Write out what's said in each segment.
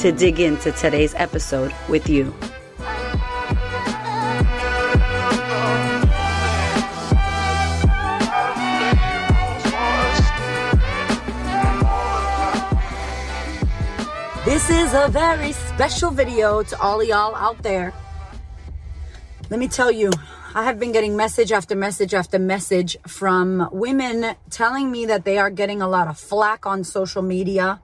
to dig into today's episode with you. This is a very special video to all y'all out there. Let me tell you, I have been getting message after message after message from women telling me that they are getting a lot of flack on social media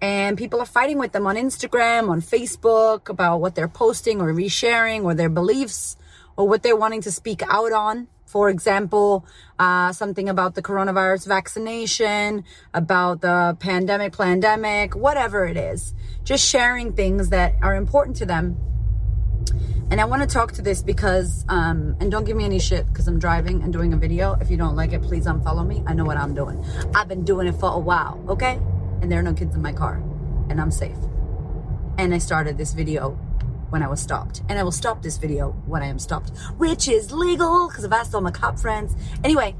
and people are fighting with them on Instagram, on Facebook about what they're posting or resharing or their beliefs or what they're wanting to speak out on. For example, uh, something about the coronavirus vaccination, about the pandemic, pandemic, whatever it is. Just sharing things that are important to them. And I want to talk to this because, um, and don't give me any shit because I'm driving and doing a video. If you don't like it, please unfollow me. I know what I'm doing. I've been doing it for a while, okay? And there are no kids in my car and I'm safe. And I started this video when I was stopped. And I will stop this video when I am stopped, which is legal because I've asked all my cop friends. Anyway,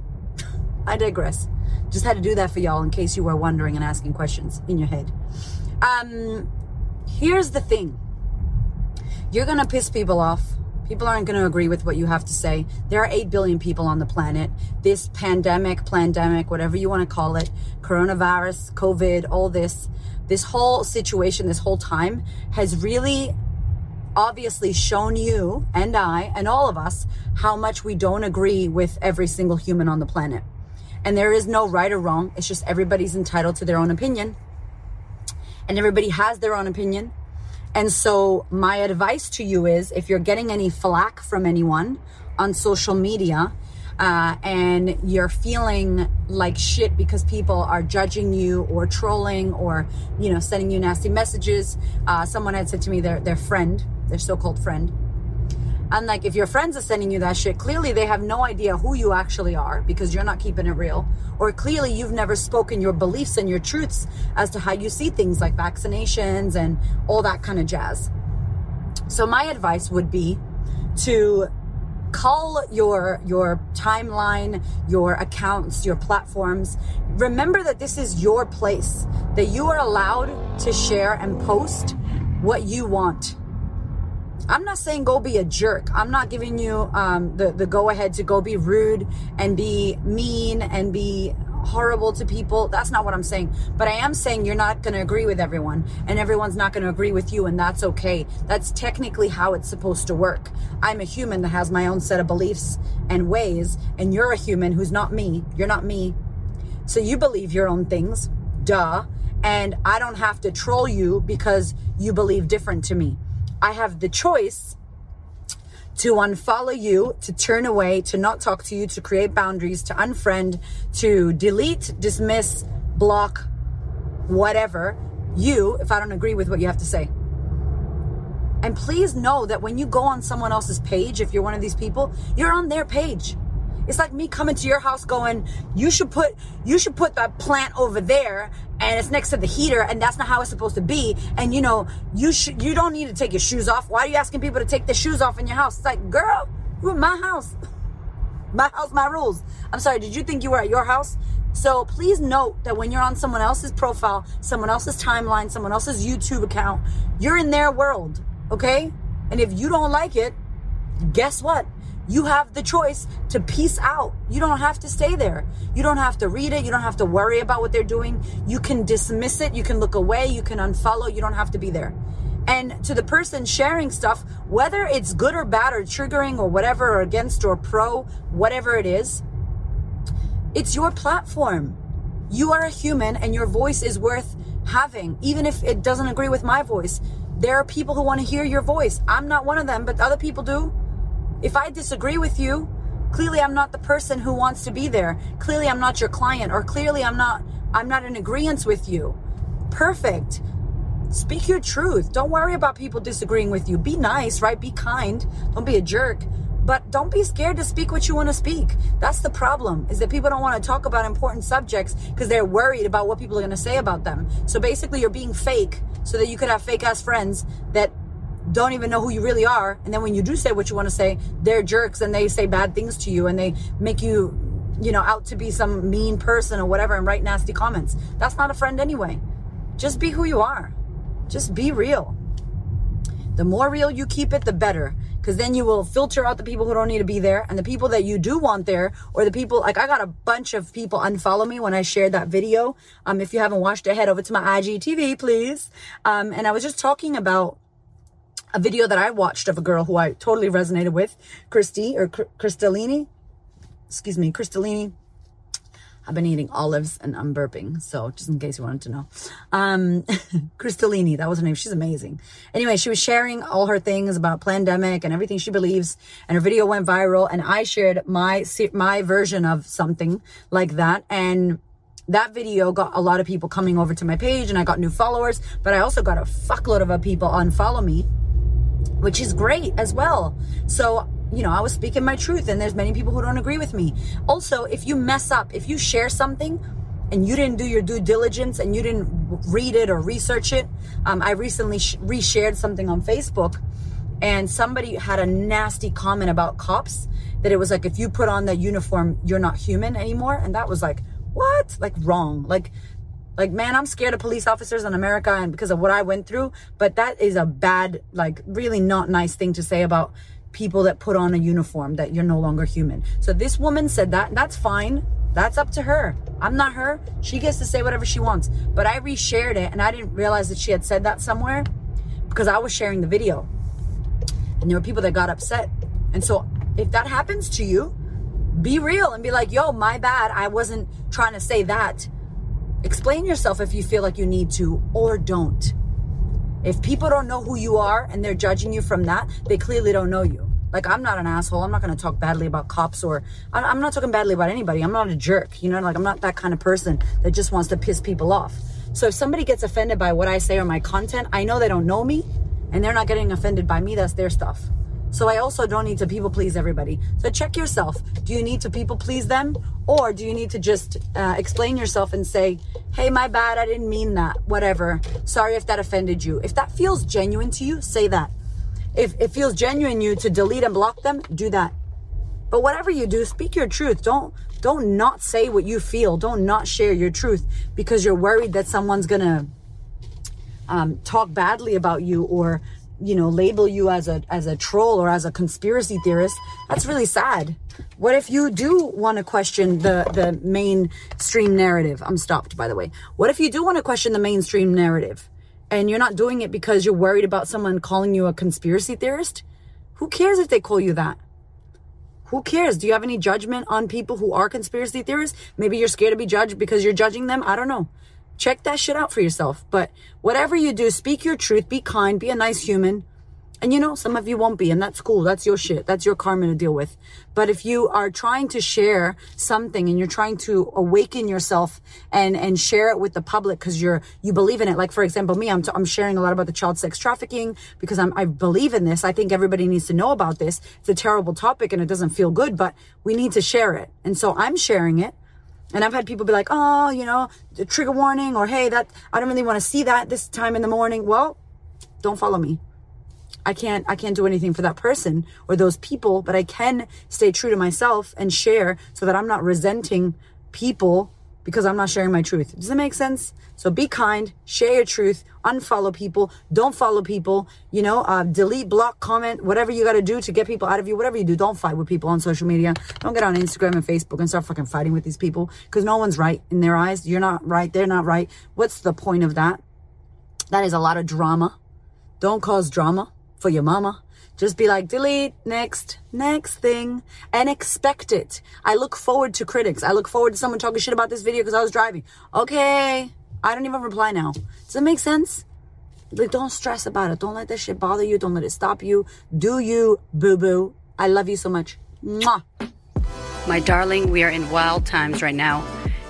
I digress. Just had to do that for y'all in case you were wondering and asking questions in your head. Um, here's the thing you're gonna piss people off People aren't going to agree with what you have to say. There are 8 billion people on the planet. This pandemic, pandemic, whatever you want to call it, coronavirus, COVID, all this, this whole situation, this whole time has really obviously shown you and I and all of us how much we don't agree with every single human on the planet. And there is no right or wrong. It's just everybody's entitled to their own opinion. And everybody has their own opinion. And so, my advice to you is if you're getting any flack from anyone on social media uh, and you're feeling like shit because people are judging you or trolling or, you know, sending you nasty messages, uh, someone had said to me, their, their friend, their so called friend, and like, if your friends are sending you that shit, clearly they have no idea who you actually are because you're not keeping it real. Or clearly you've never spoken your beliefs and your truths as to how you see things like vaccinations and all that kind of jazz. So my advice would be to call your your timeline your accounts your platforms remember that this is your place that you are allowed to share and post what you want I'm not saying go be a jerk. I'm not giving you um, the, the go ahead to go be rude and be mean and be horrible to people. That's not what I'm saying. But I am saying you're not going to agree with everyone and everyone's not going to agree with you, and that's okay. That's technically how it's supposed to work. I'm a human that has my own set of beliefs and ways, and you're a human who's not me. You're not me. So you believe your own things. Duh. And I don't have to troll you because you believe different to me. I have the choice to unfollow you, to turn away, to not talk to you, to create boundaries, to unfriend, to delete, dismiss, block, whatever you if I don't agree with what you have to say. And please know that when you go on someone else's page, if you're one of these people, you're on their page. It's like me coming to your house going, you should put you should put that plant over there and it's next to the heater and that's not how it's supposed to be. And you know, you should you don't need to take your shoes off. Why are you asking people to take their shoes off in your house? It's like, girl, you're in my house. My house, my rules. I'm sorry, did you think you were at your house? So please note that when you're on someone else's profile, someone else's timeline, someone else's YouTube account, you're in their world, okay? And if you don't like it, guess what? You have the choice to peace out. You don't have to stay there. You don't have to read it. You don't have to worry about what they're doing. You can dismiss it. You can look away. You can unfollow. You don't have to be there. And to the person sharing stuff, whether it's good or bad or triggering or whatever, or against or pro, whatever it is, it's your platform. You are a human and your voice is worth having, even if it doesn't agree with my voice. There are people who want to hear your voice. I'm not one of them, but other people do. If I disagree with you, clearly I'm not the person who wants to be there. Clearly I'm not your client or clearly I'm not I'm not in agreement with you. Perfect. Speak your truth. Don't worry about people disagreeing with you. Be nice, right? Be kind. Don't be a jerk. But don't be scared to speak what you want to speak. That's the problem, is that people don't want to talk about important subjects because they're worried about what people are going to say about them. So basically, you're being fake so that you could have fake ass friends that don't even know who you really are. And then when you do say what you want to say, they're jerks and they say bad things to you and they make you, you know, out to be some mean person or whatever and write nasty comments. That's not a friend anyway. Just be who you are. Just be real. The more real you keep it, the better. Because then you will filter out the people who don't need to be there. And the people that you do want there, or the people, like I got a bunch of people unfollow me when I shared that video. Um, if you haven't watched it, head over to my IGTV, please. Um, and I was just talking about a video that I watched of a girl who I totally resonated with, Christy or Crystallini. Excuse me, Crystallini. I've been eating olives and I'm burping. So just in case you wanted to know. Um, Crystallini, that was her name. She's amazing. Anyway, she was sharing all her things about pandemic and everything she believes. And her video went viral. And I shared my, my version of something like that. And that video got a lot of people coming over to my page and I got new followers, but I also got a fuckload of people unfollow me, which is great as well. So you know, I was speaking my truth and there's many people who don't agree with me. Also, if you mess up, if you share something and you didn't do your due diligence and you didn't read it or research it, um, I recently sh- reshared something on Facebook and somebody had a nasty comment about cops that it was like, if you put on that uniform, you're not human anymore. And that was like, what? Like wrong. Like, like man i'm scared of police officers in america and because of what i went through but that is a bad like really not nice thing to say about people that put on a uniform that you're no longer human. So this woman said that, that's fine. That's up to her. I'm not her. She gets to say whatever she wants. But I reshared it and I didn't realize that she had said that somewhere because I was sharing the video. And there were people that got upset. And so if that happens to you, be real and be like, yo, my bad. I wasn't trying to say that. Explain yourself if you feel like you need to or don't. If people don't know who you are and they're judging you from that, they clearly don't know you. Like, I'm not an asshole. I'm not going to talk badly about cops or I'm not talking badly about anybody. I'm not a jerk. You know, like, I'm not that kind of person that just wants to piss people off. So if somebody gets offended by what I say or my content, I know they don't know me and they're not getting offended by me. That's their stuff. So I also don't need to people please everybody. So check yourself. Do you need to people please them? Or do you need to just uh, explain yourself and say, hey, my bad, I didn't mean that, whatever. Sorry if that offended you. If that feels genuine to you, say that. If it feels genuine you to delete and block them, do that. But whatever you do, speak your truth. Don't don't not say what you feel. Don't not share your truth because you're worried that someone's gonna um, talk badly about you or you know label you as a as a troll or as a conspiracy theorist that's really sad. What if you do want to question the the mainstream narrative? I'm stopped by the way. What if you do want to question the mainstream narrative and you're not doing it because you're worried about someone calling you a conspiracy theorist? Who cares if they call you that? Who cares? Do you have any judgment on people who are conspiracy theorists? Maybe you're scared to be judged because you're judging them? I don't know Check that shit out for yourself. But whatever you do, speak your truth, be kind, be a nice human. And you know, some of you won't be, and that's cool. That's your shit. That's your karma to deal with. But if you are trying to share something and you're trying to awaken yourself and, and share it with the public because you're, you believe in it. Like, for example, me, I'm, t- I'm sharing a lot about the child sex trafficking because I'm, I believe in this. I think everybody needs to know about this. It's a terrible topic and it doesn't feel good, but we need to share it. And so I'm sharing it. And I've had people be like, oh, you know, the trigger warning, or hey, that I don't really want to see that this time in the morning. Well, don't follow me. I can't I can't do anything for that person or those people, but I can stay true to myself and share so that I'm not resenting people because I'm not sharing my truth. Does that make sense? So be kind, share your truth, unfollow people, don't follow people, you know, uh, delete, block, comment, whatever you got to do to get people out of you, whatever you do, don't fight with people on social media. Don't get on Instagram and Facebook and start fucking fighting with these people because no one's right in their eyes. You're not right. They're not right. What's the point of that? That is a lot of drama. Don't cause drama for your mama. Just be like, delete, next, next thing, and expect it. I look forward to critics. I look forward to someone talking shit about this video because I was driving. Okay, I don't even reply now. Does that make sense? Like, don't stress about it. Don't let that shit bother you. Don't let it stop you. Do you, boo boo. I love you so much. Mwah. My darling, we are in wild times right now.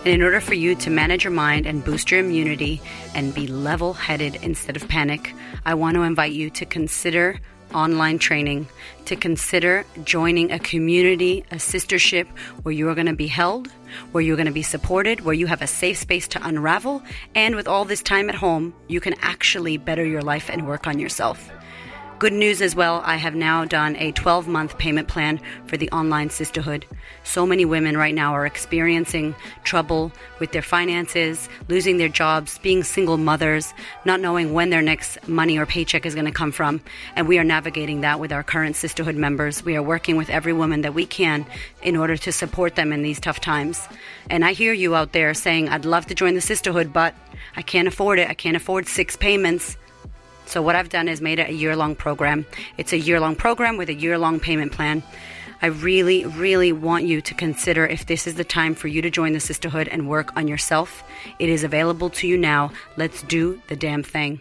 And in order for you to manage your mind and boost your immunity and be level headed instead of panic, I want to invite you to consider online training, to consider joining a community, a sistership where you are going to be held, where you're going to be supported, where you have a safe space to unravel. And with all this time at home, you can actually better your life and work on yourself. Good news as well, I have now done a 12 month payment plan for the online Sistahood. So many women right now are experiencing trouble with their finances, losing their jobs, being single mothers, not knowing when their next money or paycheck is going to come from. And we are navigating that with our current sisterhood members. We are working with every woman that we can in order to support them in these tough times. And I hear you out there saying, I'd love to join the Sistahood, but I can't afford it. I can't afford six payments. So what I've done is made it a year long program. It's a year long program with a year long payment plan. I really, really want you to consider if this is the time for you to join the Sistahood and work on yourself. It is available to you now. Let's do the damn thing.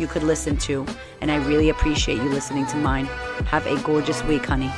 you could listen to, and I really appreciate you listening to mine. Have a gorgeous week, honey.